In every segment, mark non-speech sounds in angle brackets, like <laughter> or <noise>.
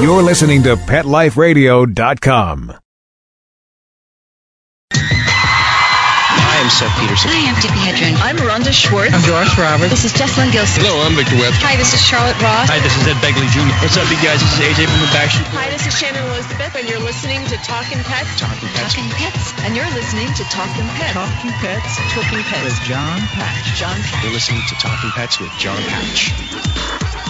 You're listening to PetLifeRadio.com. I am Seth Peterson. Hi, I'm Tippi Hedren. I'm Rhonda Schwartz. I'm Doris Roberts. This is Jessalyn Gilsig. Hello, I'm Victor Webb. Hi, this is Charlotte Ross. Hi, this is Ed Begley Jr. What's up, you guys? This is AJ from the Backstreet Hi, this is Shannon Elizabeth, and you're listening to Talking Pets. Talking Pets. Talking Pets. And you're listening to Talking Pets. Talking Pets. Talking Pets. With John Patch. John Patch. You're listening to Talking Pets with John Patch.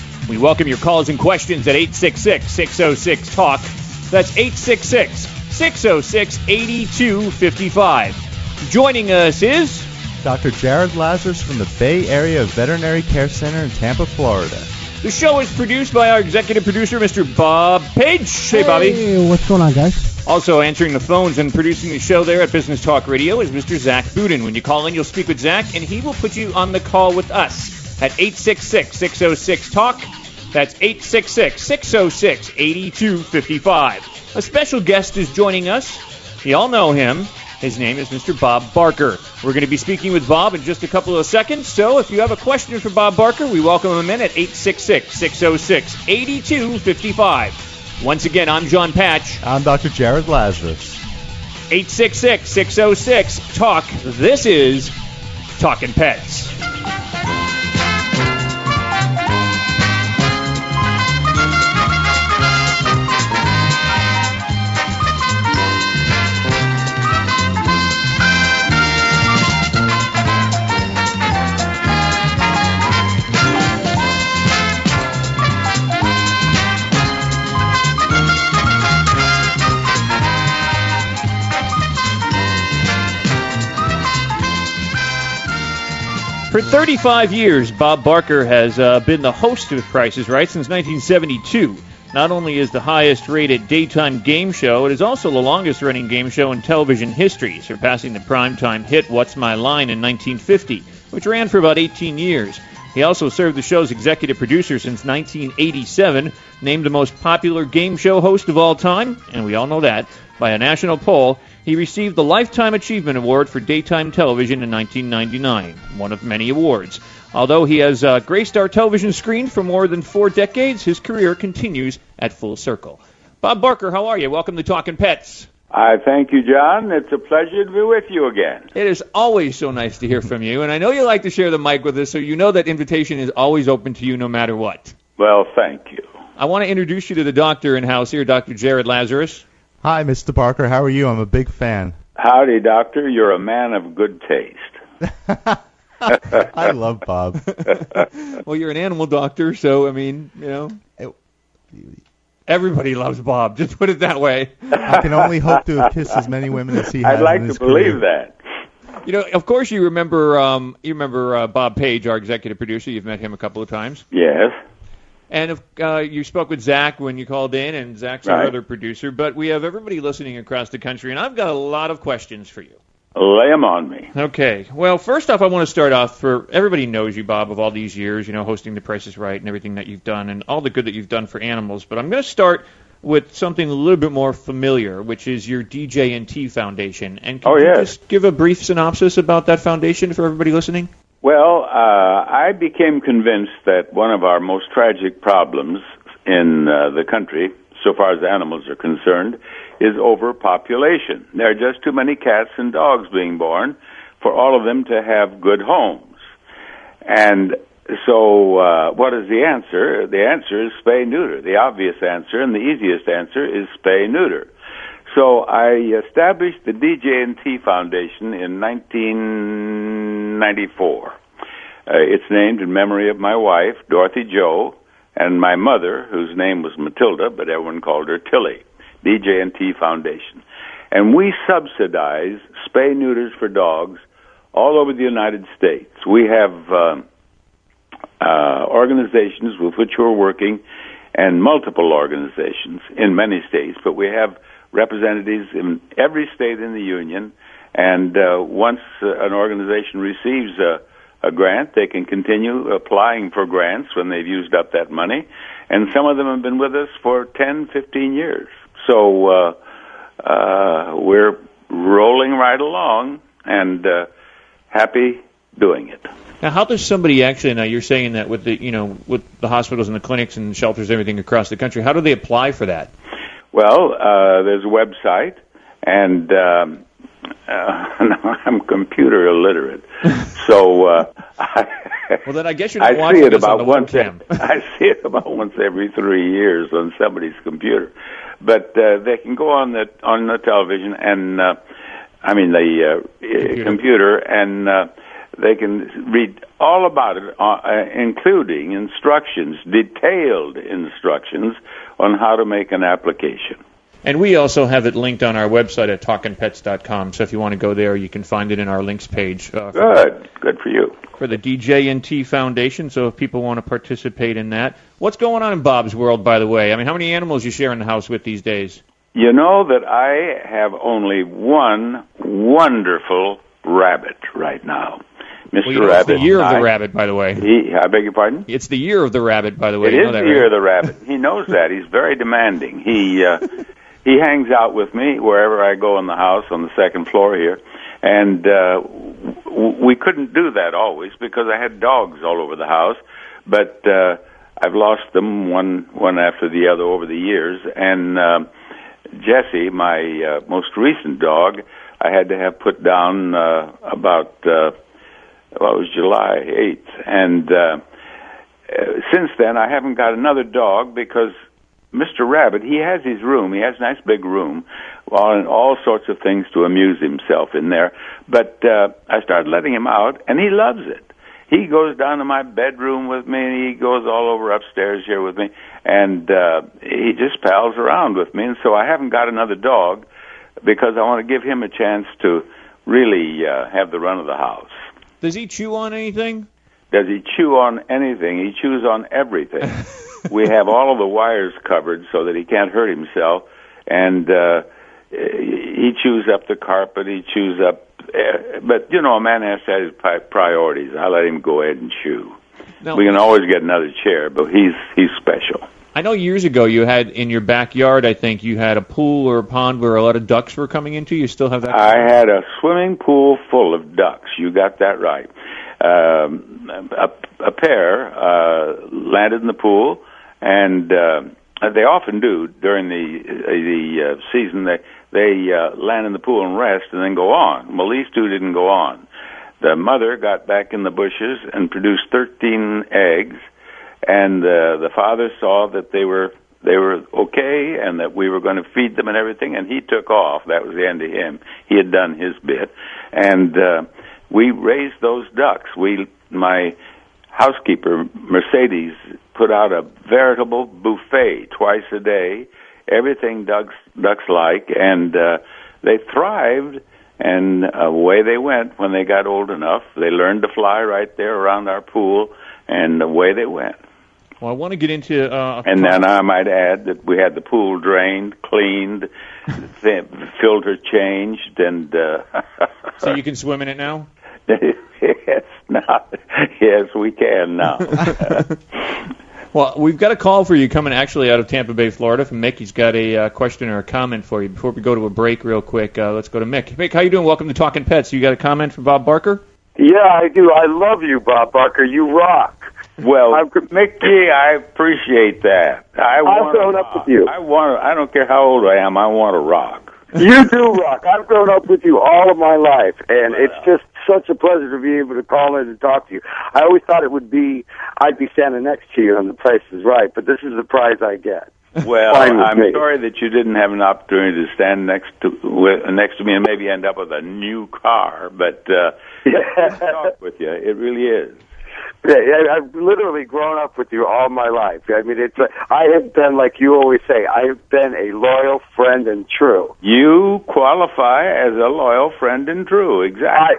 We welcome your calls and questions at 866 606 TALK. That's 866 606 8255. Joining us is. Dr. Jared Lazarus from the Bay Area Veterinary Care Center in Tampa, Florida. The show is produced by our executive producer, Mr. Bob Page. Hey, Bobby. Hey, what's going on, guys? Also answering the phones and producing the show there at Business Talk Radio is Mr. Zach Budin. When you call in, you'll speak with Zach, and he will put you on the call with us at 866-606-TALK. That's 866-606-8255. A special guest is joining us. You all know him. His name is Mr. Bob Barker. We're going to be speaking with Bob in just a couple of seconds. So if you have a question for Bob Barker, we welcome him in at 866-606-8255. Once again, I'm John Patch. I'm Dr. Jared Lazarus. 866-606-TALK. This is Talking Pets. For 35 years, Bob Barker has uh, been the host of Price is Right since 1972. Not only is the highest rated daytime game show, it is also the longest running game show in television history, surpassing the primetime hit What's My Line in 1950, which ran for about 18 years. He also served the show's executive producer since 1987, named the most popular game show host of all time, and we all know that, by a national poll. He received the Lifetime Achievement Award for Daytime Television in 1999, one of many awards. Although he has uh, graced our television screen for more than four decades, his career continues at full circle. Bob Barker, how are you? Welcome to Talking Pets. I thank you, John. It's a pleasure to be with you again. It is always so nice to hear from you, and I know you like to share the mic with us, so you know that invitation is always open to you no matter what. Well, thank you. I want to introduce you to the doctor in house here, Dr. Jared Lazarus. Hi, Mr. Barker. How are you? I'm a big fan. Howdy, Doctor. You're a man of good taste. <laughs> I love Bob. <laughs> well, you're an animal doctor, so I mean, you know, everybody loves Bob. Just put it that way. I can only hope to have kissed as many women as he has. I'd like in to his believe career. that. You know, of course, you remember um, you remember uh, Bob Page, our executive producer. You've met him a couple of times. Yes. And if, uh, you spoke with Zach when you called in, and Zach's our other producer. But we have everybody listening across the country, and I've got a lot of questions for you. Lay 'em on me. Okay. Well, first off, I want to start off for everybody knows you, Bob, of all these years, you know, hosting The Price is Right and everything that you've done and all the good that you've done for animals. But I'm going to start with something a little bit more familiar, which is your DJ&T Foundation. And can Oh, you yes. just give a brief synopsis about that foundation for everybody listening? Well, uh, I became convinced that one of our most tragic problems in uh, the country, so far as animals are concerned, is overpopulation. There are just too many cats and dogs being born for all of them to have good homes. And so, uh, what is the answer? The answer is spay neuter. The obvious answer and the easiest answer is spay neuter. So I established the DJ&T Foundation in 1994. Uh, it's named in memory of my wife, Dorothy Jo, and my mother, whose name was Matilda, but everyone called her Tilly. DJ&T Foundation. And we subsidize spay neuters for dogs all over the United States. We have uh, uh, organizations with which we're working and multiple organizations in many states, but we have representatives in every state in the union. And uh, once uh, an organization receives a, a grant, they can continue applying for grants when they've used up that money. And some of them have been with us for 10, 15 years. So uh, uh, we're rolling right along and uh, happy doing it. Now, how does somebody actually? Now, you're saying that with the you know with the hospitals and the clinics and shelters, and everything across the country. How do they apply for that? Well, uh, there's a website, and um, uh, <laughs> I'm computer illiterate, so uh, <laughs> I, well, then I guess you're I not see it this on the once. <laughs> I see it about once every three years on somebody's computer, but uh, they can go on the on the television and uh, I mean the uh, computer. computer and. Uh, they can read all about it, uh, uh, including instructions, detailed instructions on how to make an application. And we also have it linked on our website at talkinpets.com. So if you want to go there, you can find it in our links page. Uh, Good. Good for you. For the DJ&T Foundation. So if people want to participate in that. What's going on in Bob's world, by the way? I mean, how many animals you share in the house with these days? You know that I have only one wonderful rabbit right now. Mr. Well, you know, Rabbit. It's the year of the I- rabbit, by the way. He, I beg your pardon? It's the year of the rabbit, by the way. It you is know that, the year right? of the rabbit. He knows that. He's very demanding. He uh, <laughs> he hangs out with me wherever I go in the house on the second floor here, and uh, w- we couldn't do that always because I had dogs all over the house. But uh, I've lost them one one after the other over the years, and uh, Jesse, my uh, most recent dog, I had to have put down uh, about. Uh, well, it was July 8th. And uh, uh, since then, I haven't got another dog because Mr. Rabbit, he has his room. He has a nice big room, all, and all sorts of things to amuse himself in there. But uh, I started letting him out, and he loves it. He goes down to my bedroom with me, and he goes all over upstairs here with me, and uh, he just pals around with me. And so I haven't got another dog because I want to give him a chance to really uh, have the run of the house. Does he chew on anything? Does he chew on anything? He chews on everything. <laughs> <laughs> we have all of the wires covered so that he can't hurt himself, and uh, he chews up the carpet. He chews up, uh, but you know, a man has to have his priorities. I let him go ahead and chew. No. We can always get another chair, but he's he's special. I know years ago you had in your backyard, I think, you had a pool or a pond where a lot of ducks were coming into. You still have that? I had a swimming pool full of ducks. You got that right. Um, a, a pair uh, landed in the pool, and uh, they often do during the uh, the uh, season. They they uh, land in the pool and rest, and then go on. Well, these two didn't go on. The mother got back in the bushes and produced 13 eggs, and uh, the father saw that they were they were okay and that we were going to feed them and everything and he took off that was the end of him he had done his bit and uh we raised those ducks we my housekeeper mercedes put out a veritable buffet twice a day everything ducks ducks like and uh they thrived and away they went when they got old enough they learned to fly right there around our pool and away they went Well, I want to get into. Uh, and then I might add that we had the pool drained, cleaned, <laughs> th- filter changed, and uh, <laughs> so you can swim in it now. Yes, <laughs> now, yes, we can now. <laughs> Well, we've got a call for you coming actually out of Tampa Bay, Florida, from Mick. He's got a uh, question or a comment for you. Before we go to a break, real quick, uh, let's go to Mick. Mick, how you doing? Welcome to Talking Pets. You got a comment for Bob Barker? Yeah, I do. I love you, Bob Barker. You rock. well, I'm- Mickey, I appreciate that. I I've want grown up with you. I want. I don't care how old I am. I want to rock. You do rock. I've grown up with you all of my life, and it's just such a pleasure to be able to call in and talk to you. I always thought it would be I'd be standing next to you on The Price is Right, but this is the prize I get. Well, I'm me. sorry that you didn't have an opportunity to stand next to with, next to me and maybe end up with a new car. But uh, <laughs> Yeah. talk with you, it really is. Yeah, I've literally grown up with you all my life. I mean, it's like, I have been, like you always say, I have been a loyal friend and true. You qualify as a loyal friend and true. Exactly. I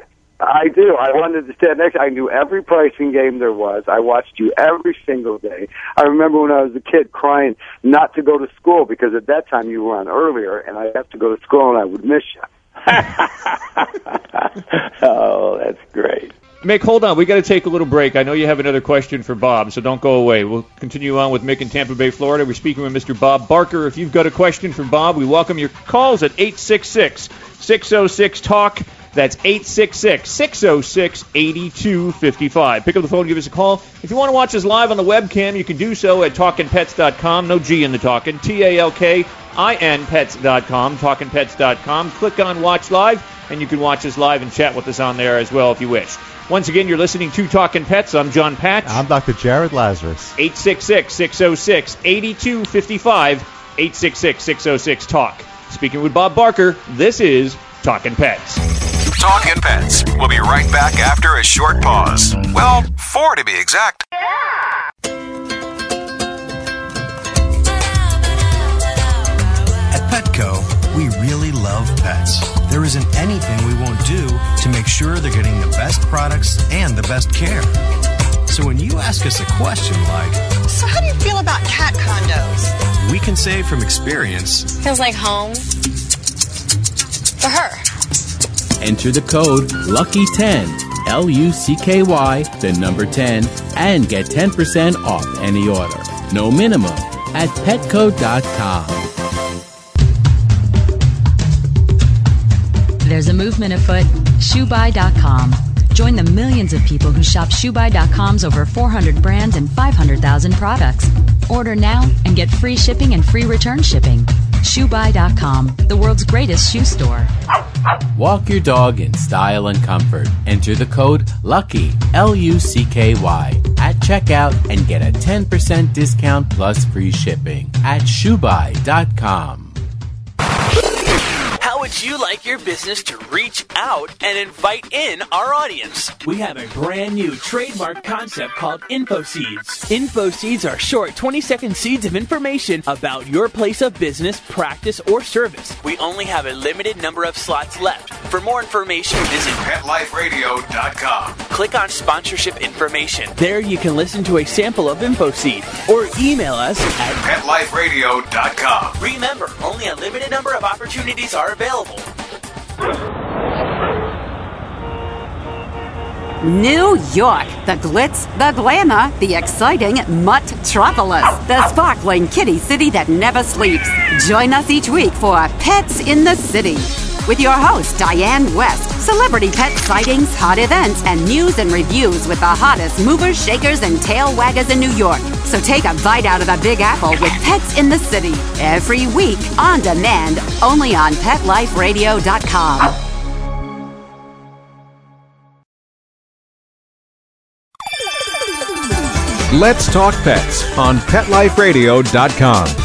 do. I wanted to stand next. I knew every pricing game there was. I watched you every single day. I remember when I was a kid crying not to go to school because at that time you were on earlier, and I'd have to go to school and I would miss you. <laughs> oh, that's great. Mick, hold on. We got to take a little break. I know you have another question for Bob, so don't go away. We'll continue on with Mick in Tampa Bay, Florida. We're speaking with Mr. Bob Barker. If you've got a question for Bob, we welcome your calls at 866 606 TALK. That's 866 606 8255. Pick up the phone, give us a call. If you want to watch us live on the webcam, you can do so at talkinpets.com. No G in the talking. T A L K I N pets.com. Talkinpets.com. Click on Watch Live, and you can watch us live and chat with us on there as well if you wish. Once again, you're listening to Talking Pets. I'm John Patch. I'm Dr. Jared Lazarus. 866 606 8255. 866 606 TALK. Speaking with Bob Barker, this is Talking Pets. Talking Pets. We'll be right back after a short pause. Well, four to be exact. At Petco, we really love pets. There isn't anything we won't do to make sure they're getting the best products and the best care. So when you ask us a question like, So, how do you feel about cat condos? we can say from experience, Feels like home. For her. Enter the code LUCKY10, L U C K Y, the number 10, and get 10% off any order. No minimum at petco.com. There's a movement afoot. ShoeBuy.com. Join the millions of people who shop ShoeBuy.com's over 400 brands and 500,000 products. Order now and get free shipping and free return shipping. ShoeBuy.com, the world's greatest shoe store. Walk your dog in style and comfort. Enter the code LUCKY, L U C K Y, at checkout and get a 10% discount plus free shipping at shoebuy.com. How would you like your business to reach out and invite in our audience? We have a brand new trademark concept called InfoSeeds. InfoSeeds are short 20 second seeds of information about your place of business, practice, or service. We only have a limited number of slots left. For more information, visit PetLifeRadio.com. click on sponsorship information. There you can listen to a sample of InfoSeed or email us at PetLifeRadio.com. Remember, only a limited number of opportunities are available. New York, the glitz, the glamour, the exciting Mutt-tropolis, the sparkling kitty city that never sleeps. Join us each week for Pets in the City with your host, Diane West. Celebrity pet sightings, hot events, and news and reviews with the hottest movers, shakers, and tail waggers in New York. So take a bite out of the Big Apple with Pets in the City every week on demand, only on PetLifeRadio.com. Let's Talk Pets on PetLifeRadio.com.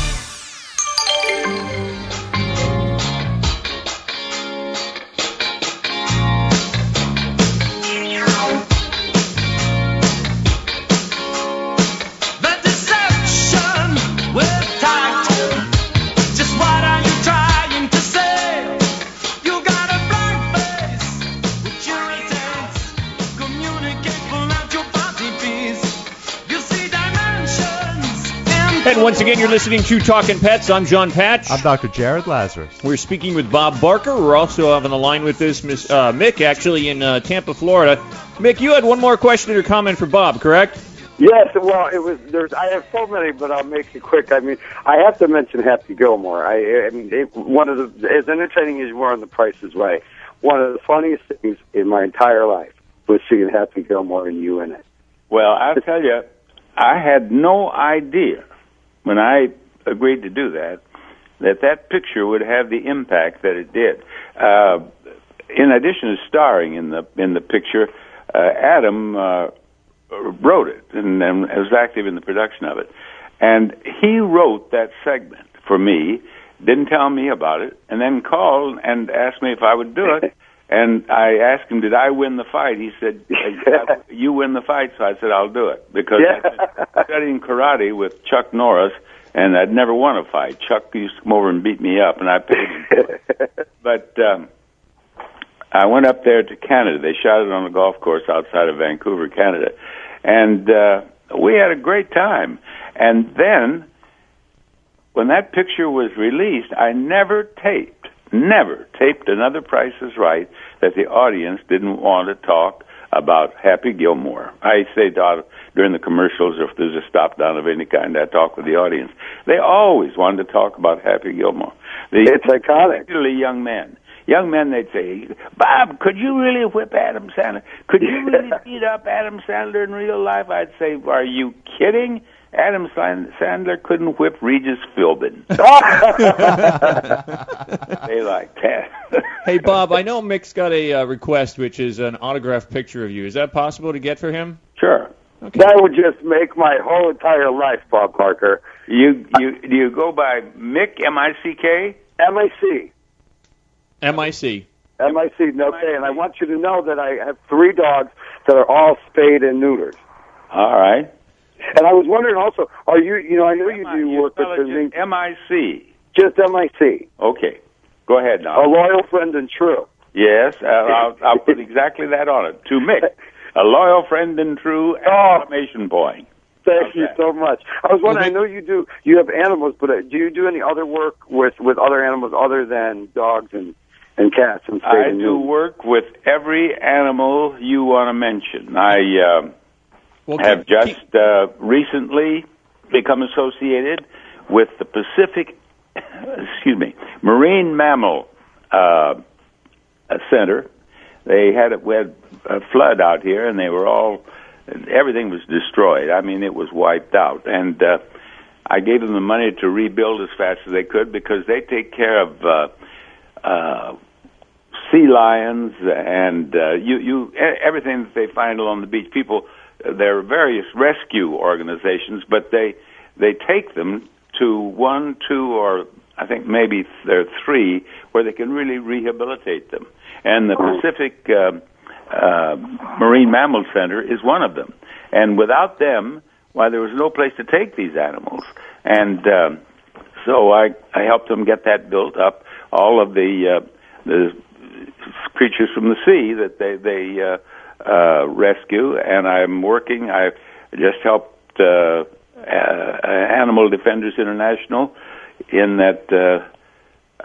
And once again, you're listening to Talking Pets. I'm John Patch. I'm Dr. Jared Lazarus. We're speaking with Bob Barker. We're also having a line with this Miss uh, Mick, actually in uh, Tampa, Florida. Mick, you had one more question or comment for Bob, correct? Yes, well, it was. There's. I have so many, but I'll make it quick. I mean, I have to mention Happy Gilmore. I, I mean, it, one of the as entertaining as you were on The Price is Right. One of the funniest things in my entire life was seeing Happy Gilmore and you in it. Well, I'll tell you, I had no idea when I agreed to do that that that picture would have the impact that it did. Uh, in addition to starring in the in the picture, uh, Adam uh, wrote it and, and was active in the production of it, and he wrote that segment for me. Didn't tell me about it, and then called and asked me if I would do it. And I asked him, "Did I win the fight?" He said, <laughs> "You win the fight." So I said, "I'll do it," because I've been studying karate with Chuck Norris, and I'd never won a fight. Chuck used to come over and beat me up, and I paid him. for it. <laughs> But um, I went up there to Canada. They shot it on a golf course outside of Vancouver, Canada, and uh, we had a great time. And then, when that picture was released, I never taped, never taped another Price is Right that the audience didn't want to talk about Happy Gilmore. I say to- during the commercials, if there's a stop down of any kind, I talk with the audience. They always wanted to talk about Happy Gilmore. The, It's iconic. Particularly young men. Young men, they'd say, Bob, could you really whip Adam Sandler? Could you really <laughs> beat up Adam Sandler in real life? I'd say, are you kidding? Adam Sandler couldn't whip Regis Philbin. <laughs> they like that. Hey, Bob, I know Mick's got a uh, request, which is an autographed picture of you. Is that possible to get for him? Sure. That would just make my whole entire life, Bob Barker. You you do you go by Mick M I C K? M I C. M-I-C. M I C. No K. And I want you to know that I have three dogs that are all spayed and neutered. All right. And I was wondering also, are you? You know, I know you do work with the link. M I C. Just M I C. Okay. Go ahead now. A loyal friend and true. Yes, uh, I'll, I'll put exactly that on it. To Mick, a loyal friend and true <laughs> exclamation point. Thank you so much. I was wondering. I know you do. You have animals, but uh, do you do any other work with with other animals other than dogs and and cats and I and do work with every animal you want to mention. I uh, have just uh, recently become associated with the Pacific, <laughs> excuse me, Marine Mammal uh, Center. They had a, we had a flood out here, and they were all everything was destroyed. I mean, it was wiped out, and uh, I gave them the money to rebuild as fast as they could because they take care of. Uh, uh, sea lions and uh, you you everything that they find along the beach. People, uh, there are various rescue organizations, but they they take them to one, two, or I think maybe there are three where they can really rehabilitate them. And the Pacific uh, uh, Marine Mammal Center is one of them. And without them, why there was no place to take these animals. And um, so I I helped them get that built up. All of the uh, the creatures from the sea that they they uh, uh, rescue, and I'm working. I just helped uh, uh, Animal Defenders International in that uh,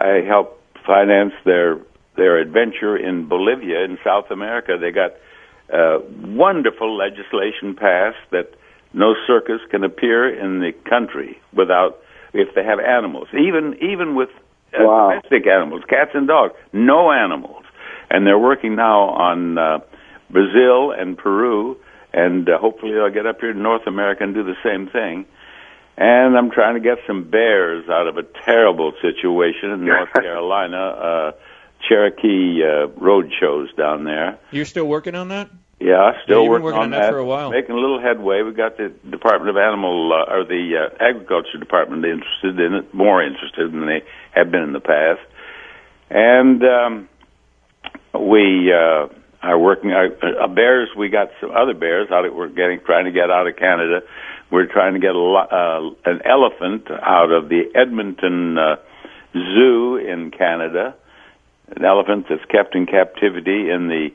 I helped finance their their adventure in Bolivia in South America. They got uh, wonderful legislation passed that no circus can appear in the country without if they have animals, even even with uh, domestic animals, cats and dogs, no animals. And they're working now on uh, Brazil and Peru, and uh, hopefully I'll get up here to North America and do the same thing. And I'm trying to get some bears out of a terrible situation in North <laughs> Carolina, uh, Cherokee uh, road shows down there. You're still working on that? Yeah, still Yeah, working, working on that for a while. Making a little headway. We got the Department of Animal uh, or the uh, Agriculture Department interested in it, more interested than they have been in the past. And um, we uh, are working. Uh, uh, bears. We got some other bears out. Of, we're getting trying to get out of Canada. We're trying to get a uh, an elephant out of the Edmonton uh, Zoo in Canada. An elephant that's kept in captivity in the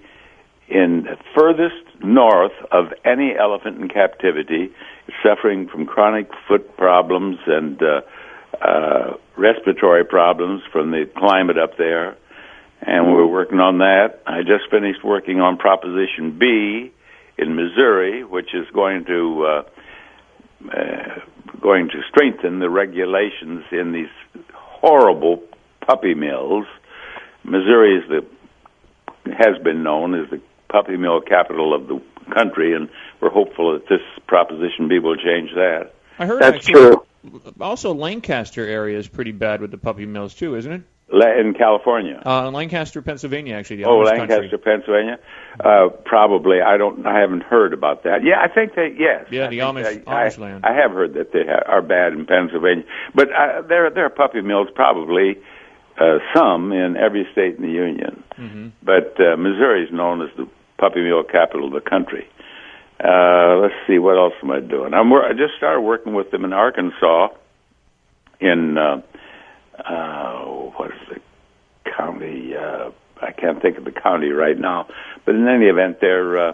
in furthest north of any elephant in captivity, suffering from chronic foot problems and uh, uh, respiratory problems from the climate up there. And we're working on that. I just finished working on Proposition B in Missouri, which is going to uh, uh, going to strengthen the regulations in these horrible puppy mills. Missouri is the has been known as the puppy mill capital of the country, and we're hopeful that this Proposition B will change that. I heard That's actually, true. Also, Lancaster area is pretty bad with the puppy mills too, isn't it? In California. Uh, in Lancaster, Pennsylvania, actually. The Oh, Lancaster, country. Pennsylvania. Uh, probably. I don't. I haven't heard about that. Yeah, I think they. Yes. Yeah, I the Amish- they- I, land. I have heard that they ha- are bad in Pennsylvania, but uh, there there are puppy mills probably uh, some in every state in the union. Mm-hmm. But uh, Missouri is known as the puppy mill capital of the country. Uh, let's see, what else am I doing? I'm I just started working with them in Arkansas. In uh, uh, what is the county? Uh, I can't think of the county right now, but in any event, they're uh,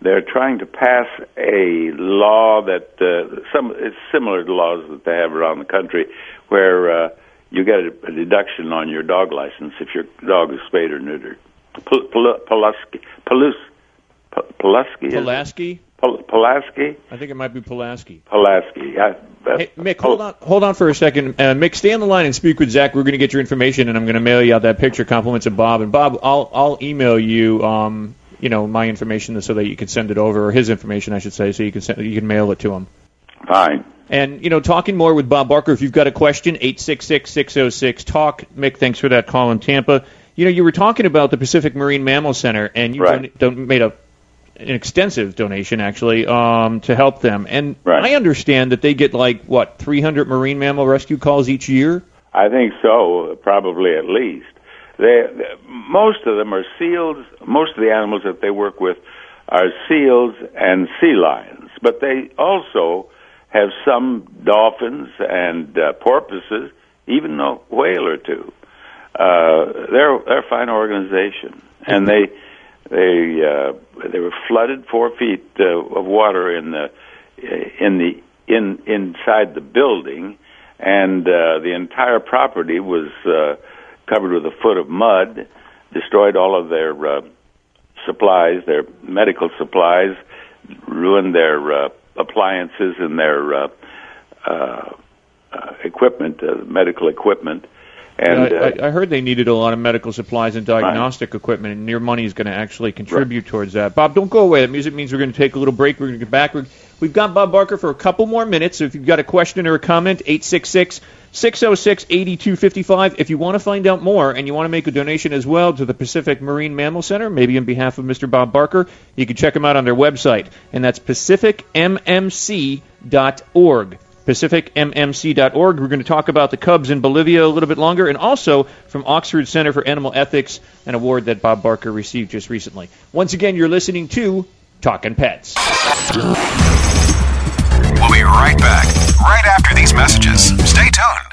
they're trying to pass a law that uh, some it's similar to laws that they have around the country, where uh, you get a, a deduction on your dog license if your dog is spayed or neutered. Pul- Pul- Pulaski, Palus, P- Pulaski. Pulaski? Pul- Pulaski, I think it might be Pulaski. Pulaski. I, Hey, Mick, hold on, hold on for a second. Uh, Mick, stay on the line and speak with Zach. We're going to get your information, and I'm going to mail you out that picture. Compliments of Bob, and Bob, I'll I'll email you, um, you know, my information so that you can send it over, or his information, I should say, so you can send, you can mail it to him. Fine. And you know, talking more with Bob Barker. If you've got a question, eight six six six zero six talk. Mick, thanks for that call in Tampa. You know, you were talking about the Pacific Marine Mammal Center, and you Right. don- don- made a an extensive donation actually um, to help them. And I understand that they get like what 300 marine mammal rescue calls each year. I think so, probably at least. They, they, most of them are seals. Most of the animals that they work with are seals and sea lions, but they also have some dolphins and uh, porpoises, even a whale or two. Uh, they're they're a fine organization, and they they uh, they were flooded four feet uh, of water in the in the in inside the building, and uh, the entire property was uh, covered with a foot of mud, destroyed all of their uh, supplies, their medical supplies, ruined their uh, appliances and their uh, uh, uh, equipment, uh, medical equipment, and I, uh, I, I heard they needed a lot of medical supplies and diagnostic equipment, and your money is going to actually contribute towards that. Bob, don't go away. That music means we're going to take a little break. We're going to get back. We're, we've got Bob Barker for a couple more minutes. So if you've got a question or a comment, 866 606 8255. If you want to find out more and you want to make a donation as well to the Pacific Marine Mammal Center, maybe on behalf of Mr. Bob Barker, you can check them out on their website, and that's pacificmmc.org. PacificMMC.org. We're going to talk about the Cubs in Bolivia a little bit longer, and also from Oxford Center for Animal Ethics, an award that Bob Barker received just recently. Once again, you're listening to Talking Pets. We'll be right back, right after these messages. Stay tuned.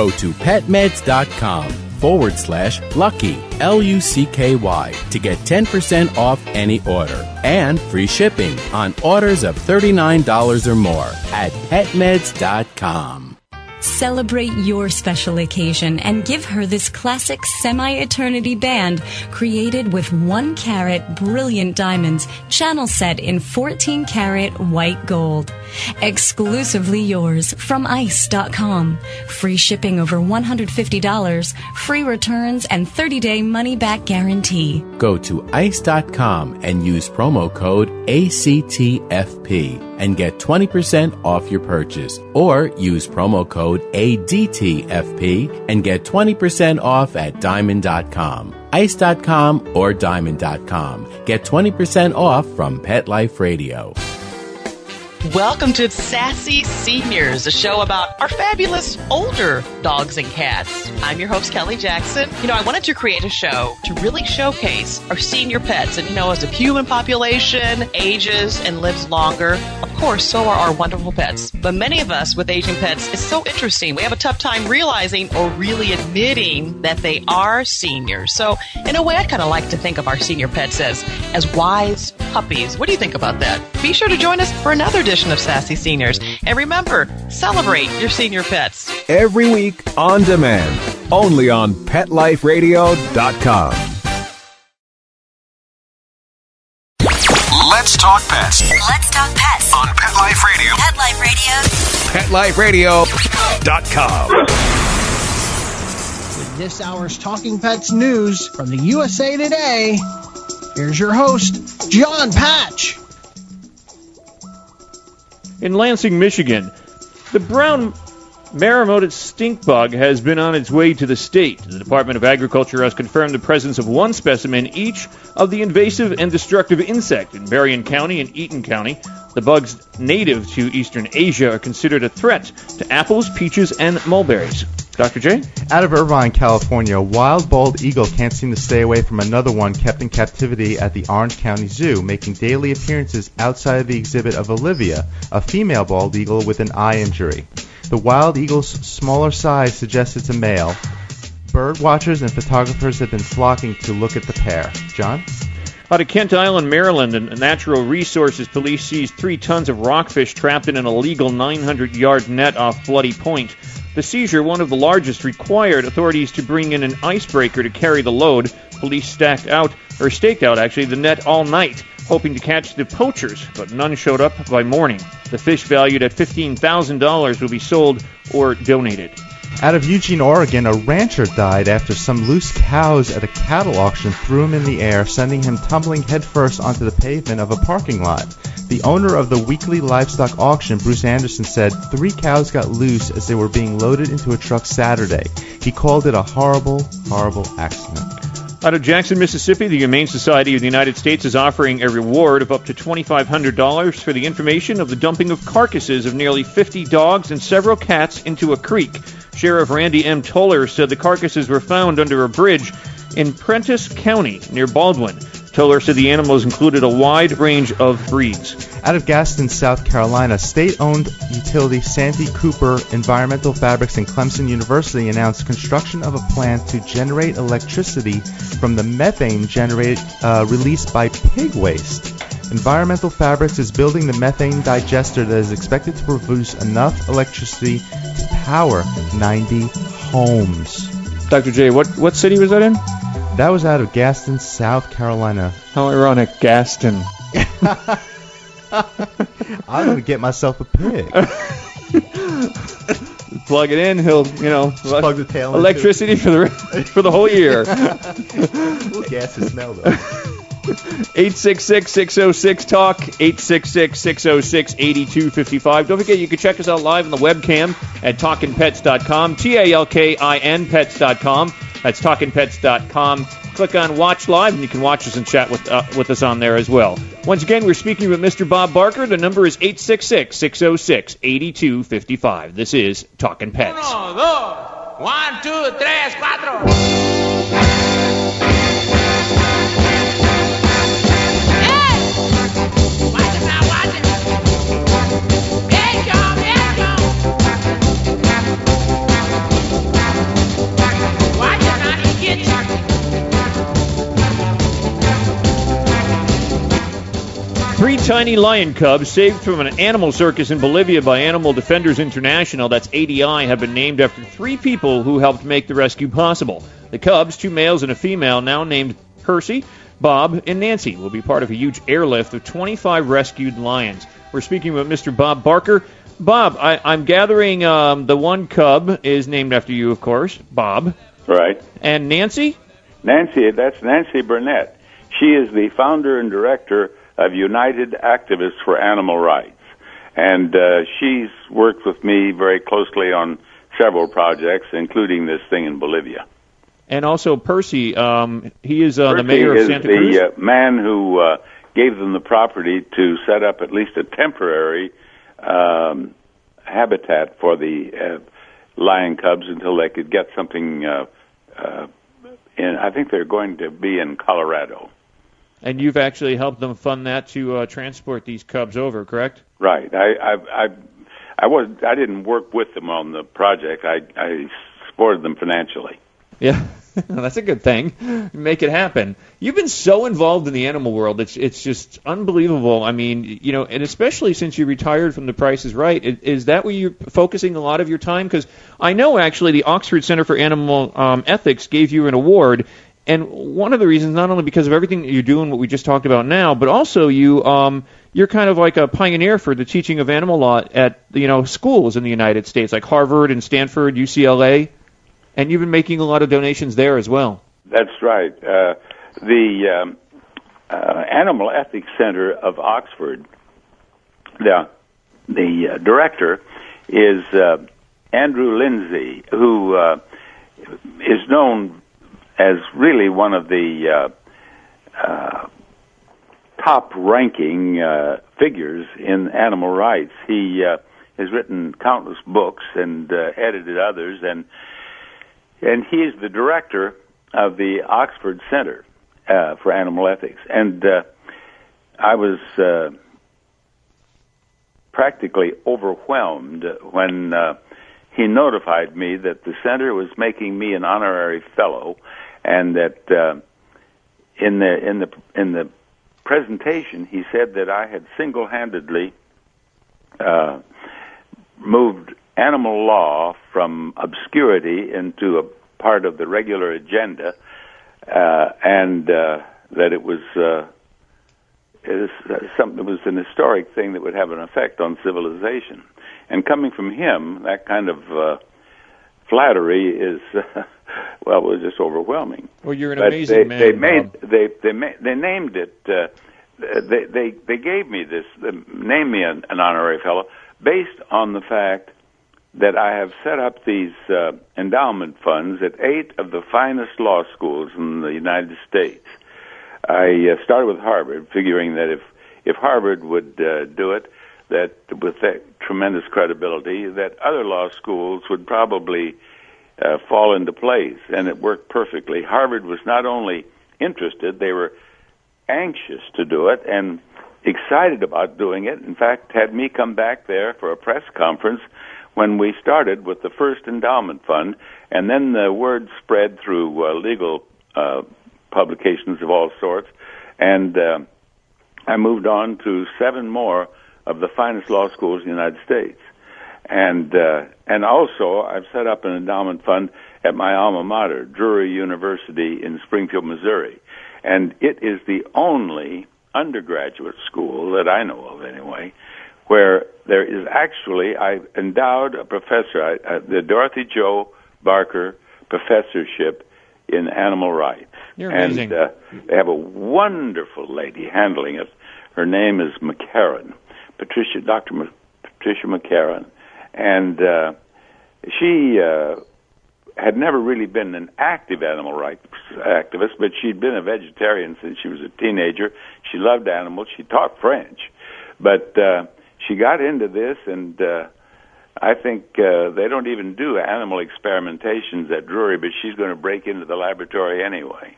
to petmeds.com forward slash lucky, L U C K Y, to get 10% off any order and free shipping on orders of $39 or more at petmeds.com. Celebrate your special occasion and give her this classic semi-eternity band created with one carat brilliant diamonds, channel set in 14 karat white gold. Exclusively yours from ice.com. Free shipping over $150, free returns, and 30-day money-back guarantee. Go to ice.com and use promo code ACTFP and get 20% off your purchase. Or use promo code ADTFP and get 20% off at diamond.com. Ice.com or diamond.com. Get 20% off from Pet Life Radio. Welcome to Sassy Seniors, a show about our fabulous older dogs and cats. I'm your host, Kelly Jackson. You know, I wanted to create a show to really showcase our senior pets. And, you know, as the human population ages and lives longer, of course, so are our wonderful pets. But many of us with aging pets, it's so interesting. We have a tough time realizing or really admitting that they are seniors. So, in a way, I kind of like to think of our senior pets as, as wise puppies. What do you think about that? Be sure to join us for another edition of Sassy Seniors. And remember, celebrate your senior pets. Every week on demand, only on PetLifeRadio.com. Let's talk pets Let's talk pets on Pet Life Radio. Pet Life Radio. PetLifeRadio.com. With this hour's Talking Pets news from the USA Today, here's your host, John Patch. In Lansing, Michigan, the brown Marmorated stink bug has been on its way to the state. The Department of Agriculture has confirmed the presence of one specimen each of the invasive and destructive insect in Berrien County and Eaton County. The bugs native to eastern Asia are considered a threat to apples, peaches, and mulberries. Dr. J? Out of Irvine, California, a wild bald eagle can't seem to stay away from another one kept in captivity at the Orange County Zoo, making daily appearances outside of the exhibit of Olivia, a female bald eagle with an eye injury. The wild eagle's smaller size suggests it's a male. Bird watchers and photographers have been flocking to look at the pair. John? Out of Kent Island, Maryland, and Natural Resources Police seized three tons of rockfish trapped in an illegal 900 yard net off Bloody Point. The seizure, one of the largest, required authorities to bring in an icebreaker to carry the load. Police stacked out, or staked out actually, the net all night, hoping to catch the poachers, but none showed up by morning. The fish, valued at $15,000, will be sold or donated. Out of Eugene, Oregon, a rancher died after some loose cows at a cattle auction threw him in the air, sending him tumbling headfirst onto the pavement of a parking lot. The owner of the weekly livestock auction, Bruce Anderson, said three cows got loose as they were being loaded into a truck Saturday. He called it a horrible, horrible accident. Out of Jackson, Mississippi, the Humane Society of the United States is offering a reward of up to $2,500 for the information of the dumping of carcasses of nearly 50 dogs and several cats into a creek. Sheriff Randy M. Toller said the carcasses were found under a bridge in Prentiss County near Baldwyn. Toller said the animals included a wide range of breeds. Out of Gaston, South Carolina, state-owned utility Santee Cooper Environmental Fabrics and Clemson University announced construction of a plant to generate electricity from the methane generated uh, released by pig waste. Environmental Fabrics is building the methane digester that is expected to produce enough electricity to power 90 homes. Dr. J, what, what city was that in? That was out of Gaston, South Carolina. How ironic, Gaston. <laughs> I'm gonna get myself a pig. <laughs> Plug it in, he'll, you know, plug the tail electricity for the for the whole year. <laughs> Little gas and smell though. 866-606-TALK, 866-606-8255. Don't forget, you can check us out live on the webcam at talkinpets.com, T-A-L-K-I-N pets.com. That's talkingpets.com. Click on Watch Live, and you can watch us and chat with, uh, with us on there as well. Once again, we're speaking with Mr. Bob Barker. The number is 866-606-8255. This is Talking Pets. Uno, dos, one, two, tres, cuatro. Three tiny lion cubs saved from an animal circus in Bolivia by Animal Defenders International, that's ADI, have been named after three people who helped make the rescue possible. The cubs, two males and a female, now named Percy, Bob, and Nancy, will be part of a huge airlift of 25 rescued lions. We're speaking with Mr. Bob Barker. Bob, I, I'm gathering um, the one cub is named after you, of course, Bob. Right. And Nancy? Nancy, that's Nancy Burnett. She is the founder and director of United Activists for Animal Rights. And uh, she's worked with me very closely on several projects, including this thing in Bolivia. And also Percy, um, he is uh, the mayor of Santa Cruz. the uh, man who uh, gave them the property to set up at least a temporary um, habitat for the uh, lion cubs until they could get something. Uh, uh, in, I think they're going to be in Colorado. And you've actually helped them fund that to uh, transport these cubs over, correct? Right. I I I, I was I didn't work with them on the project. I I supported them financially. Yeah, <laughs> that's a good thing. Make it happen. You've been so involved in the animal world. It's it's just unbelievable. I mean, you know, and especially since you retired from The Price is Right, is, is that where you're focusing a lot of your time? Because I know actually the Oxford Center for Animal um, Ethics gave you an award. And one of the reasons, not only because of everything that you're doing, what we just talked about now, but also you, um, you're kind of like a pioneer for the teaching of animal law at you know schools in the United States, like Harvard and Stanford, UCLA, and you've been making a lot of donations there as well. That's right. Uh, the um, uh, Animal Ethics Center of Oxford, the the uh, director is uh, Andrew Linzey, who uh, is known as really one of the uh, uh, top-ranking uh, figures in animal rights. He uh, has written countless books and uh, edited others, and and he is the director of the Oxford Center uh, for Animal Ethics. And uh, I was uh, practically overwhelmed when uh, he notified me that the center was making me an honorary fellow, and that uh, in the in the in the presentation he said that I had single-handedly uh, moved animal law from obscurity into a part of the regular agenda, uh, and uh, that it was. Uh, it is uh, something it was an historic thing that would have an effect on civilization. And coming from him, that kind of flattery is, uh, <laughs> well, it was just overwhelming. Well, you're an But amazing they, man. They made Bob. they they ma- they named it. Uh, they they they gave me this they named me an, an honorary fellow based on the fact that I have set up these uh, endowment funds at eight of the finest law schools in the United States. I uh, started with Harvard, figuring that if if Harvard would uh, do it, that with that tremendous credibility, that other law schools would probably uh, fall into place, and it worked perfectly. Harvard was not only interested; they were anxious to do it and excited about doing it. In fact, had me come back there for a press conference when we started with the first endowment fund, and then the word spread through uh, legal uh, publications of all sorts, and uh, I moved on to seven more of the finest law schools in the United States, and uh, and also I've set up an endowment fund at my alma mater, Drury University in Springfield, Missouri, and it is the only undergraduate school that I know of anyway where there is actually I endowed a professor, I, uh, the Dorothy Jo Barker Professorship in Animal Rights. You're and amazing. uh, they have a wonderful lady handling it. Her name is McEachern, Patricia, Dr. M- Patricia McEachern, and uh, she uh, had never really been an active animal rights activist, but she'd been a vegetarian since she was a teenager. She loved animals. She taught French, but uh, she got into this, and uh, I think uh, they don't even do animal experimentations at Drury, but she's going to break into the laboratory anyway.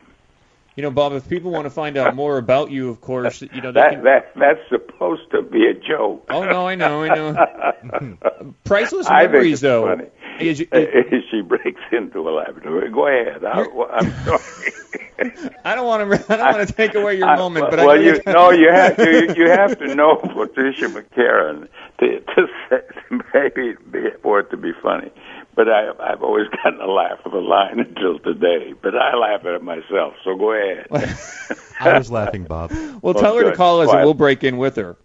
You know, Bob, if people want to find out more about you, of course, you know, That can. that that's supposed to be a joke. Oh no, I know, I know. <laughs> Priceless I memories, though. funny. Is you- uh, <laughs> she breaks into a laboratory. Go ahead. I, I'm sorry. <laughs> I don't want to. I don't want to take away your I- moment, but well, know you no, you have to. You have to know Patricia McEachern to to say, maybe be, for it to be funny. But I, I've always <laughs> gotten a laugh of a line <laughs> until today. But I laugh at it myself. So go ahead. <laughs> I was laughing, Bob. Well, tell her to call us, Quiet. and we'll break in with her.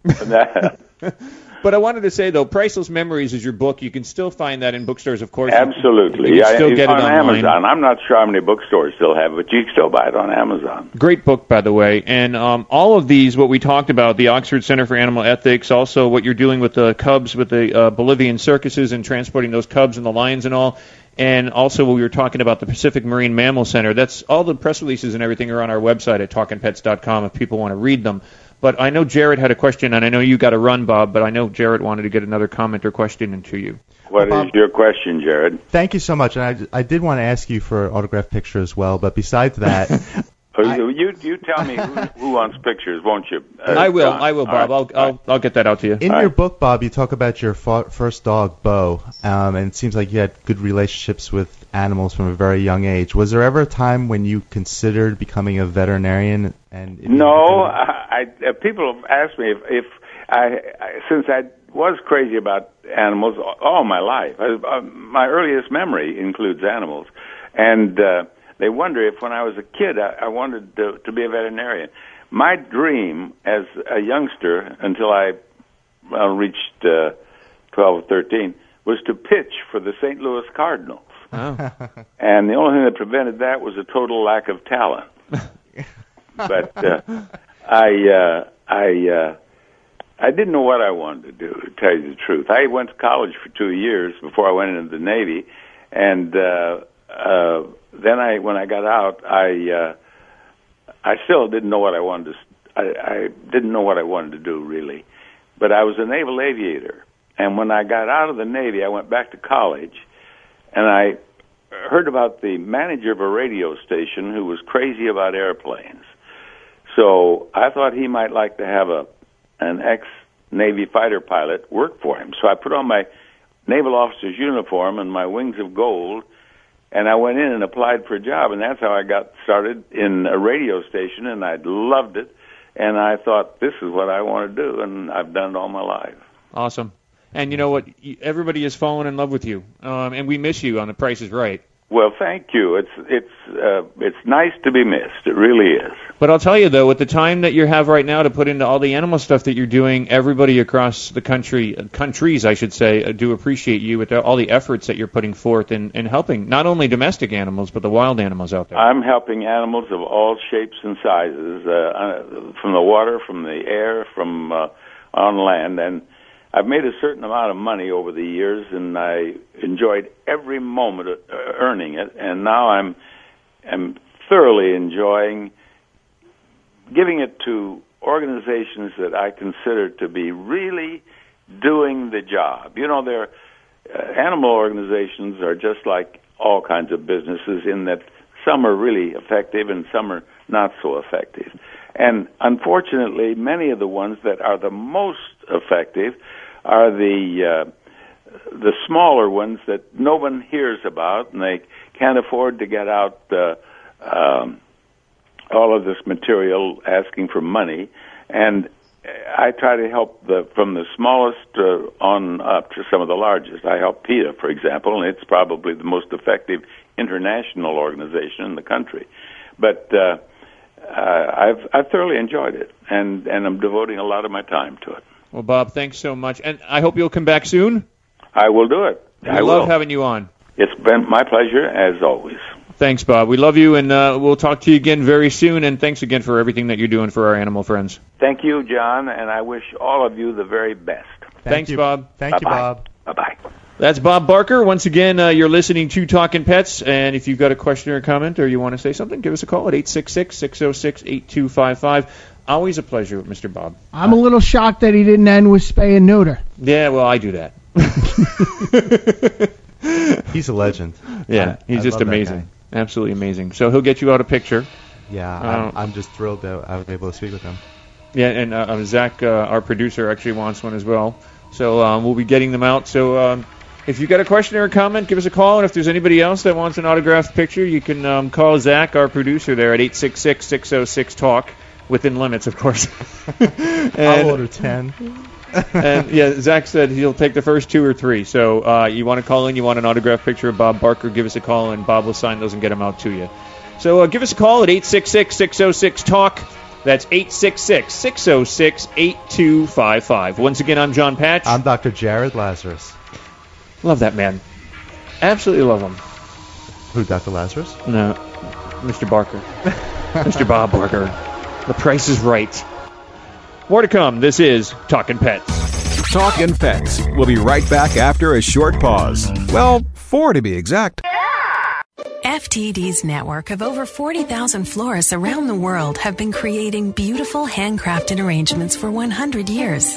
But I wanted to say though, Priceless Memories is your book. You can still find that in bookstores, of course. Absolutely. You can still I, get it on. Amazon. I'm not sure how many bookstores still have it, but you can still buy it on Amazon. Great book, by the way. And um, all of these, what we talked about, the Oxford Center for Animal Ethics, also what you're doing with the cubs, with the uh, Bolivian circuses and transporting those cubs and the lions and all. And also, what we were talking about the Pacific Marine Mammal Center. That's all the press releases and everything are on our website at talkingpets.com if people want to read them. But I know Jared had a question, and I know you got to run, Bob. But I know Jared wanted to get another comment or question into you. What is Bob- your question, Jared? Thank you so much. And I, I did want to ask you for an autograph picture as well, but besides that, <laughs> Oh, you- you you tell me who, who wants pictures, won't you? Uh, <laughs> I will, John? I will, All right. Bob. I'll, I'll, I'll get that out to you. in your book, Bob, you talk about your fa- first dog, Bo, um, and it seems like you had good relationships with animals from a very young age. Was there ever a time when you considered becoming a veterinarian? And No, I, I uh, people have asked me if, if I, I since I was crazy about animals all- my life. I, uh, my earliest memory includes animals, and uh, they wonder if when I was a kid I, I wanted to, to be a veterinarian. My dream as a youngster until I well, reached uh, 12 or 13 was to pitch for the St. Louis Cardinals. And the only thing that prevented that was a total lack of talent. <laughs> but uh, I, uh, I, uh, I didn't know what I wanted to do. To tell you the truth, I went to college for two years before I went into the Navy, and uh, uh, then I, when I got out, I uh, I still didn't know what I wanted to. I, I didn't know what I wanted to do really, but I was a naval aviator, and when I got out of the Navy, I went back to college, and I heard about the manager of a radio station who was crazy about airplanes. So I thought he might like to have a an ex Navy fighter pilot work for him. So I put on my naval officer's uniform and my wings of gold, and I went in and applied for a job, and that's how I got started in a radio station, and I loved it. And I thought this is what I want to do, and I've done it all my life. Awesome. And you know what? Everybody is falling in love with you, um, and we miss you on The Price is Right. Well, thank you. It's it's uh, it's nice to be missed. It really is. But I'll tell you though, with the time that you have right now to put into all the animal stuff that you're doing, everybody across the country, uh, countries, I should say, uh, do appreciate you with all the efforts that you're putting forth in, in helping not only domestic animals but the wild animals out there. I'm helping animals of all shapes and sizes, uh, uh, from the water, from the air, from uh, on land, and I've made a certain amount of money over the years, and I enjoyed every moment of uh, earning it. And now I'm am thoroughly enjoying giving it to organizations that I consider to be really doing the job. You know, they're uh, animal organizations are just like all kinds of businesses in that some are really effective and some are not so effective. And unfortunately, many of the ones that are the most effective are the uh, the smaller ones that no one hears about, and they can't afford to get out uh, um, all of this material asking for money. And I try to help the from the smallest uh, on up to some of the largest. I help PETA, for example, and it's probably the most effective international organization in the country. But uh, uh, I've I've thoroughly enjoyed it, and and I'm devoting a lot of my time to it. Well, Bob, thanks so much, and I hope you'll come back soon. I will do it. We I love will. having you on. It's been my pleasure as always. Thanks, Bob. We love you, and uh, we'll talk to you again very soon. And thanks again for everything that you're doing for our animal friends. Thank you, John, and I wish all of you the very best. Thanks, Bob. Thank you, Bye-bye. Bob. Bye bye. That's Bob Barker. Once again, uh, you're listening to Talking Pets, and if you've got a question or a comment, or you want to say something, give us a call at 866-606-8255. Always a pleasure, Mr. Bob. I'm a little shocked that he didn't end with spay and neuter. Yeah, well, I do that. <laughs> He's a legend. Yeah, I- he's I just amazing. Absolutely amazing. So he'll get you out a picture. Yeah, Uh, I'm, I'm just thrilled that I was able to speak with him. Yeah, and uh, uh, Zach, uh, our producer, actually wants one as well. So um, we'll be getting them out. So um, if you've got a question or a comment, give us a call. And if there's anybody else that wants an autographed picture, you can um, call Zach, our producer, there at 866-606-TALK, within limits, of course. <laughs> and, I'll order 10. and yeah, Zach said he'll take the first two or three. So uh, you want to call in, you want an autograph picture of Bob Barker, give us a call, and Bob will sign those and get them out to you. So uh, give us a call at 866-606-TALK. That's 866-606-8255. Once again, I'm John Patch. I'm Dr. Jared Lazarus. love that man. Absolutely love him. Who, Dr. Lazarus? No, Mr. Barker. Mr. Bob Barker. The price is right. More to come. This is Talking Pets. Talking Pets. We'll be right back after a short pause. Well, four to be exact. FTD's network of over 40,000 florists around the world have been creating beautiful handcrafted arrangements for 100 years.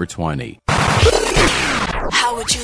20.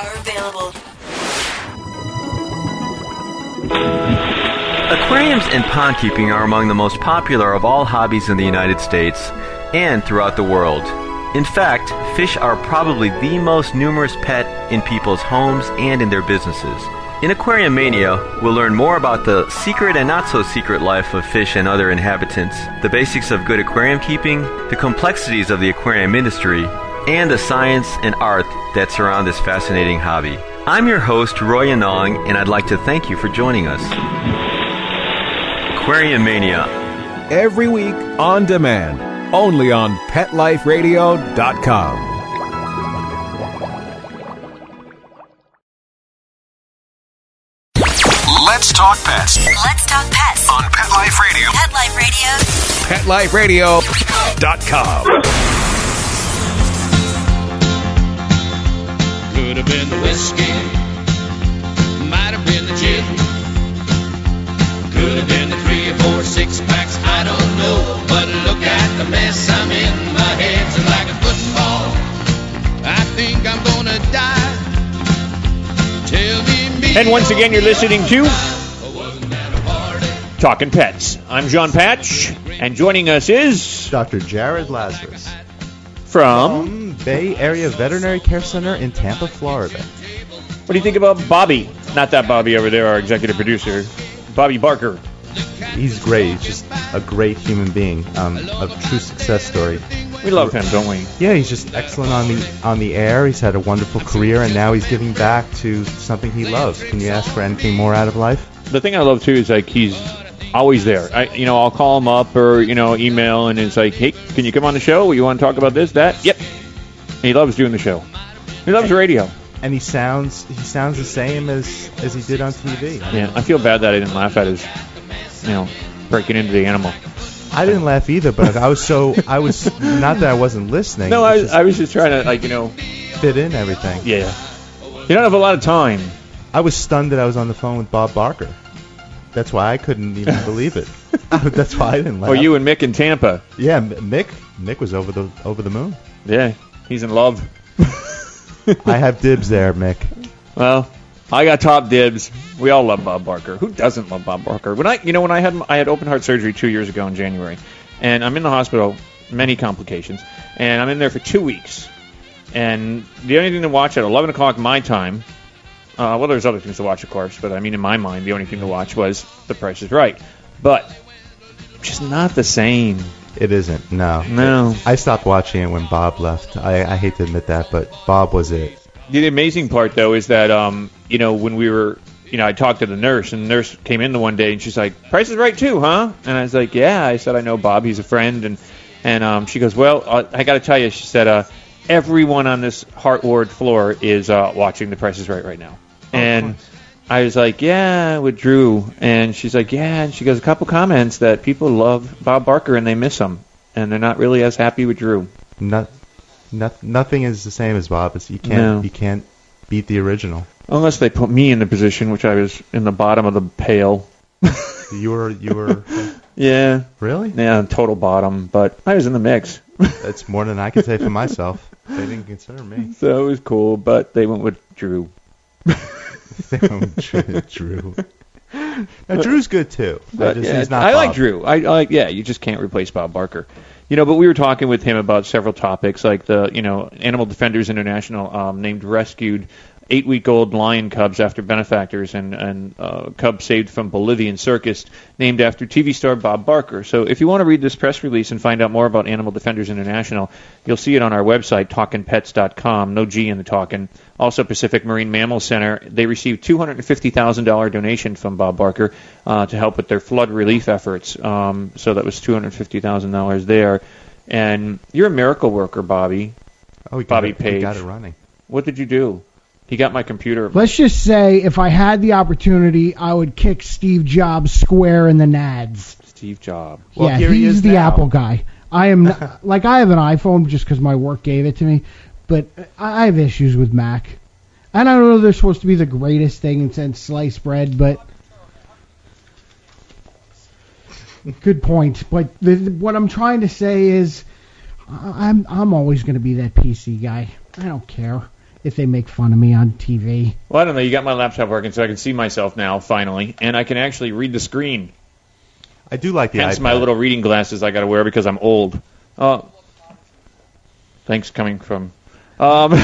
are available. Aquariums and pond keeping are among the most popular of all hobbies in the United States and throughout the world. In fact, fish are probably the most numerous pet in people's homes and in their businesses. In Aquarium Mania, we'll learn more about the secret and not so secret life of fish and other inhabitants, the basics of good aquarium keeping, the complexities of the aquarium industry, and the science and art that surround this fascinating hobby. I'm your host, Roy Anong, and I'd like to thank you for joining us. Aquarium Mania. Every week on demand, only on PetLifeRadio.com. Let's talk pets Let's talk pets on Pet Life Radio. Pet Life Radio. PetLifeRadio.com. Could have been the whiskey, might have been the gin, could have been the three or four six packs. I don't know, but look at the mess I'm in. My head's like a football. I think I'm gonna die. Tell me, me And once again, you're listening to Talking Pets. I'm John Patch, and joining us is Dr. Jared Lazarus from Bay Area Veterinary Care Center in Tampa, Florida. What do you think about Bobby? Not that Bobby over there, our executive producer, Bobby Barker. He's great. He's just a great human being. Um, a true success story. We love him, don't we? Yeah, he's just excellent on the on the air. He's had a wonderful career, and now he's giving back to something he loves. Can you ask for anything more out of life? The thing I love too is like he's always there. I, you know, I'll call him up or you know email, and it's like, hey, can you come on the show? You want to talk about this, that? Yep. And he loves doing the show. He loves radio. And he sounds he sounds the same as as he did on TV. I mean, Yeah, I feel bad that I didn't laugh at his, you know, breaking into the animal. I didn't laugh either, but I was so I was not that I wasn't listening. No, I, was was- I was just trying to like you know, fit in everything. yeah. You don't have a lot of time. I was stunned that I was on the phone with Bob Barker. That's why I couldn't even <laughs> believe it. <laughs> That's why I didn't laugh. Or you and Mick in Tampa. Yeah, M- Mick. Mick was over the over the moon. Yeah, he's in love. I have dibs there, Mick. Well, I got top dibs. We all love Bob Barker. Who doesn't love Bob Barker? When I, you know, when I had I had open heart surgery two years ago in January, and I'm in the hospital, many complications, and I'm in there for two weeks. And the only thing to watch at 11 o'clock my time, uh, well, there's other things to watch, of course, but I mean, in my mind, the only thing to watch was The Price is Right. But just not the same. It isn't. No. No. I stopped watching it when Bob left. I, I hate to admit that, but Bob was it. The amazing part, though, is that um, you know when we were, you know, I talked to the nurse, and the nurse came in the one day, and she's like, "Price is right too, huh?" And I was like, "Yeah." I said, "I know Bob. He's a friend." And and um, she goes, "Well, uh, I got to tell you," she said, uh, "Everyone on this heart ward floor is uh, watching The Price is Right right now." and I was like, "Yeah," with Drew, and she's like, "Yeah," and she goes, "A couple comments that people love Bob Barker and they miss him, and they're not really as happy with Drew." Not, not, nothing is the same as Bob. It's, you can't No. you can't beat the original. Unless they put me in the position, which I was in the bottom of the pail. You were you were <laughs> Yeah. really. Yeah, total bottom, but I was in the mix. <laughs> That's more than I can say for myself. They didn't consider me. So it was cool, but they went with Drew. <laughs> They went with Drew. Now Drew's good too. I just- yeah, he's not I like Drew. I, I like yeah. You just can't replace Bob Barker. You know, but we were talking with him about several topics, like the you know Animal Defenders International um, named rescued eight-week-old lion cubs after benefactors, and and uh, cub saved from Bolivian circus named after TV star Bob Barker. So if you want to read this press release and find out more about Animal Defenders International, you'll see it on our website talkinpets.com. No G in the talking. Also, Pacific Marine Mammal Center. They received $250,000 donation from Bob Barker uh, to help with their flood relief efforts. Um, so that was $250,000 there. And you're a miracle worker, Bobby. Oh, we got Bobby it, Page. got it running. What did you do? He got my computer. Let's just say if I had the opportunity, I would kick Steve Jobs square in the nads. Steve Jobs. yeah, here he is the now. Apple guy. I am not, <laughs> like I have an iPhone just because my work gave it to me, but I I have issues with Mac. And I don't know they're supposed to be the greatest thing since sliced bread, but Good point. But the- what I'm trying to say is, I'm I'm always going to be that PC guy. I don't care if they make fun of me on TV. Well, I don't know. You got my laptop working, so I can see myself now finally, and I can actually read the screen. I do like the Hence iPad. my little reading glasses I got to wear because I'm old. Uh, thanks coming from. Um,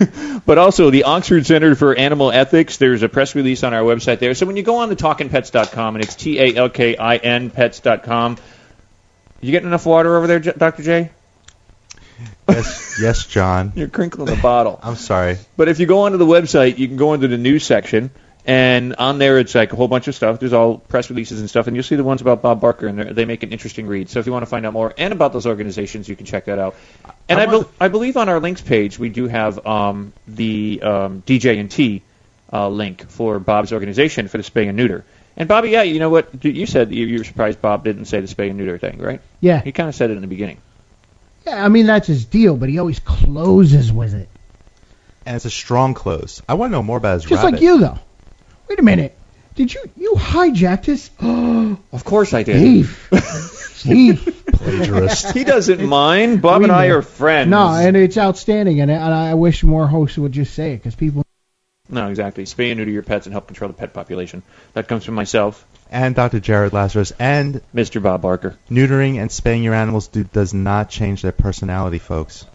<laughs> but also the Oxford Center for Animal Ethics. There's a press release on our website there. So when you go on to talkinpets.com and it's T A L K I N pets.com, you getting enough water over there, Dr. J? Yes, yes, John. You're crinkling the bottle. I'm sorry. But if you go onto the website, you can go into the news section, and on there it's like a whole bunch of stuff. There's all press releases and stuff, and you'll see the ones about Bob Barker, and they're- make an interesting read. So if you want to find out more and about those organizations, you can check that out. And I, bel I believe on our links page we do have um, the um, DJ and T uh, link for Bob's organization for the spay and neuter. And Bobby, yeah, you know what? You said you you were surprised Bob didn't say the spay and neuter thing, right? Yeah. He kind of said it in the beginning. Yeah, I mean that's his deal, but he always closes with it. And it's a strong close. I want to know more about his Just rabbit. like you though. Wait a minute. Did you you hijacked his? <gasps> of course I did. Thief. Thief. <laughs> Plagiarist. he doesn't mind. Bob We and I know. are friends. No, and it's outstanding, and, and I wish more hosts would just say it because people. No, exactly. Spay and neuter your pets and help control the pet population. That comes from myself, And Dr. Jared Lazarus and Mr. Bob Barker. neutering and spaying your animals do, does not change their personality, folks.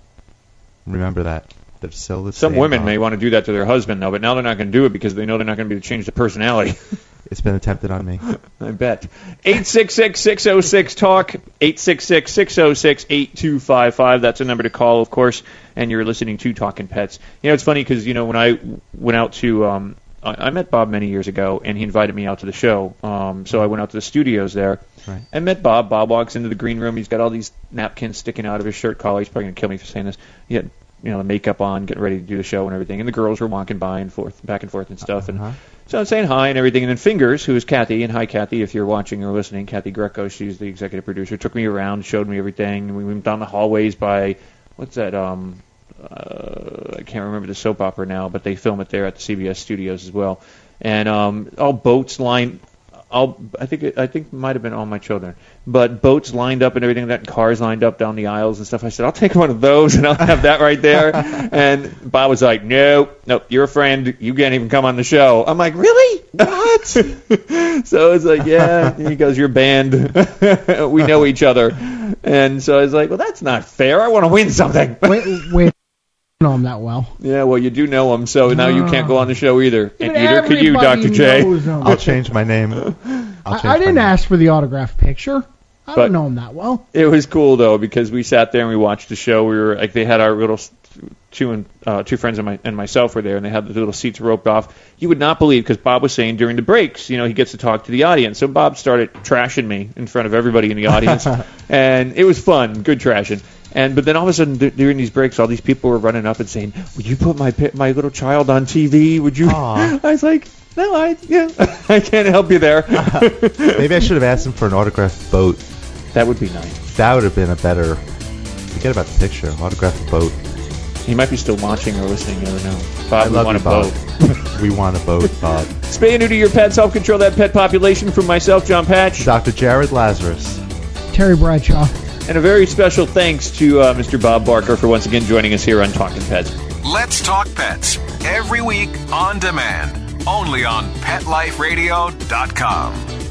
Remember that. They're still the Some same. women Bob. may want to do that to their husband, though, but now they're not going to do it because they know they're not going to be able to change the personality. <laughs> It's been attempted on me. <laughs> I bet. 866-606-TALK, 866-606-8255. That's a number to call, of course, and you're listening to Talking Pets. You know, it's funny because, you know, when I went out to, um, I, I met Bob many years ago, and he invited me out to the show. Um, so I went out to the studios there. Right. I met Bob. Bob walks into the green room. He's got all these napkins sticking out of his shirt collar. He's probably going to kill me for saying this. He had, you know, the makeup on, getting ready to do the show and everything. And the girls were walking by and forth, back and forth and stuff. And so I'm saying hi and everything. And then Fingers, who is Kathy, and hi Kathy, if you're watching or listening, Kathy Greco, she's the executive producer, took me around, showed me everything. We went down the hallways by what's that? Um, uh, I can't remember the soap opera now, but they film it there at the CBS studios as well. And um, all boats lined. All, I think it, I think it might have been all my children, but boats lined up and everything like that, and cars lined up down the aisles and stuff. I said, I'll take one of those and I'll have that right there. <laughs> and Bob was like, No, no, you're a friend. You can't even come on the show. I'm like, Really? What? <laughs> so it's like, Yeah. And he goes, You're banned. <laughs> we know each other. And so I was like, Well, that's not fair. I want to win something. Wait, wait. I don't know him that well. Yeah, well, you do know him, so now you can't go on the show either. And But neither could you, Dr. J. knows <laughs> him. I'll change my name. <laughs> I'll I, change I my didn't name. ask for the autograph picture. I But- don't know him that well. It was cool though because we sat there and we watched the show. We were like they had our little two and uh, two friends and, my, and myself were there, and they had the little seats roped off. You would not believe because Bob was saying during the breaks, you know, he gets to talk to the audience. So Bob started trashing me in front of everybody in the audience, <laughs> and it was fun, good trashing. And but then all of a sudden d- during these breaks, all these people were running up and saying, "Would you put my my little child on TV? Would you?" <laughs> I was like, "No, I yeah, <laughs> I can't help you there." <laughs> Maybe I should have asked him for an autographed boat. That would be nice. That would have been a better. Forget about the picture. Autographed boat. He might be still watching or listening. You never know. Bob, I we love want you, a Bob. boat. we want a boat, Bob. Spay and neuter your pets. Help control that pet population. From myself, John Patch, Dr. Jared Lazarus. Terry Bradshaw. And a very special thanks to uh, Mr. Bob Barker for once again joining us here on Talking Pets. Let's Talk Pets every week on demand, only on PetLifeRadio.com.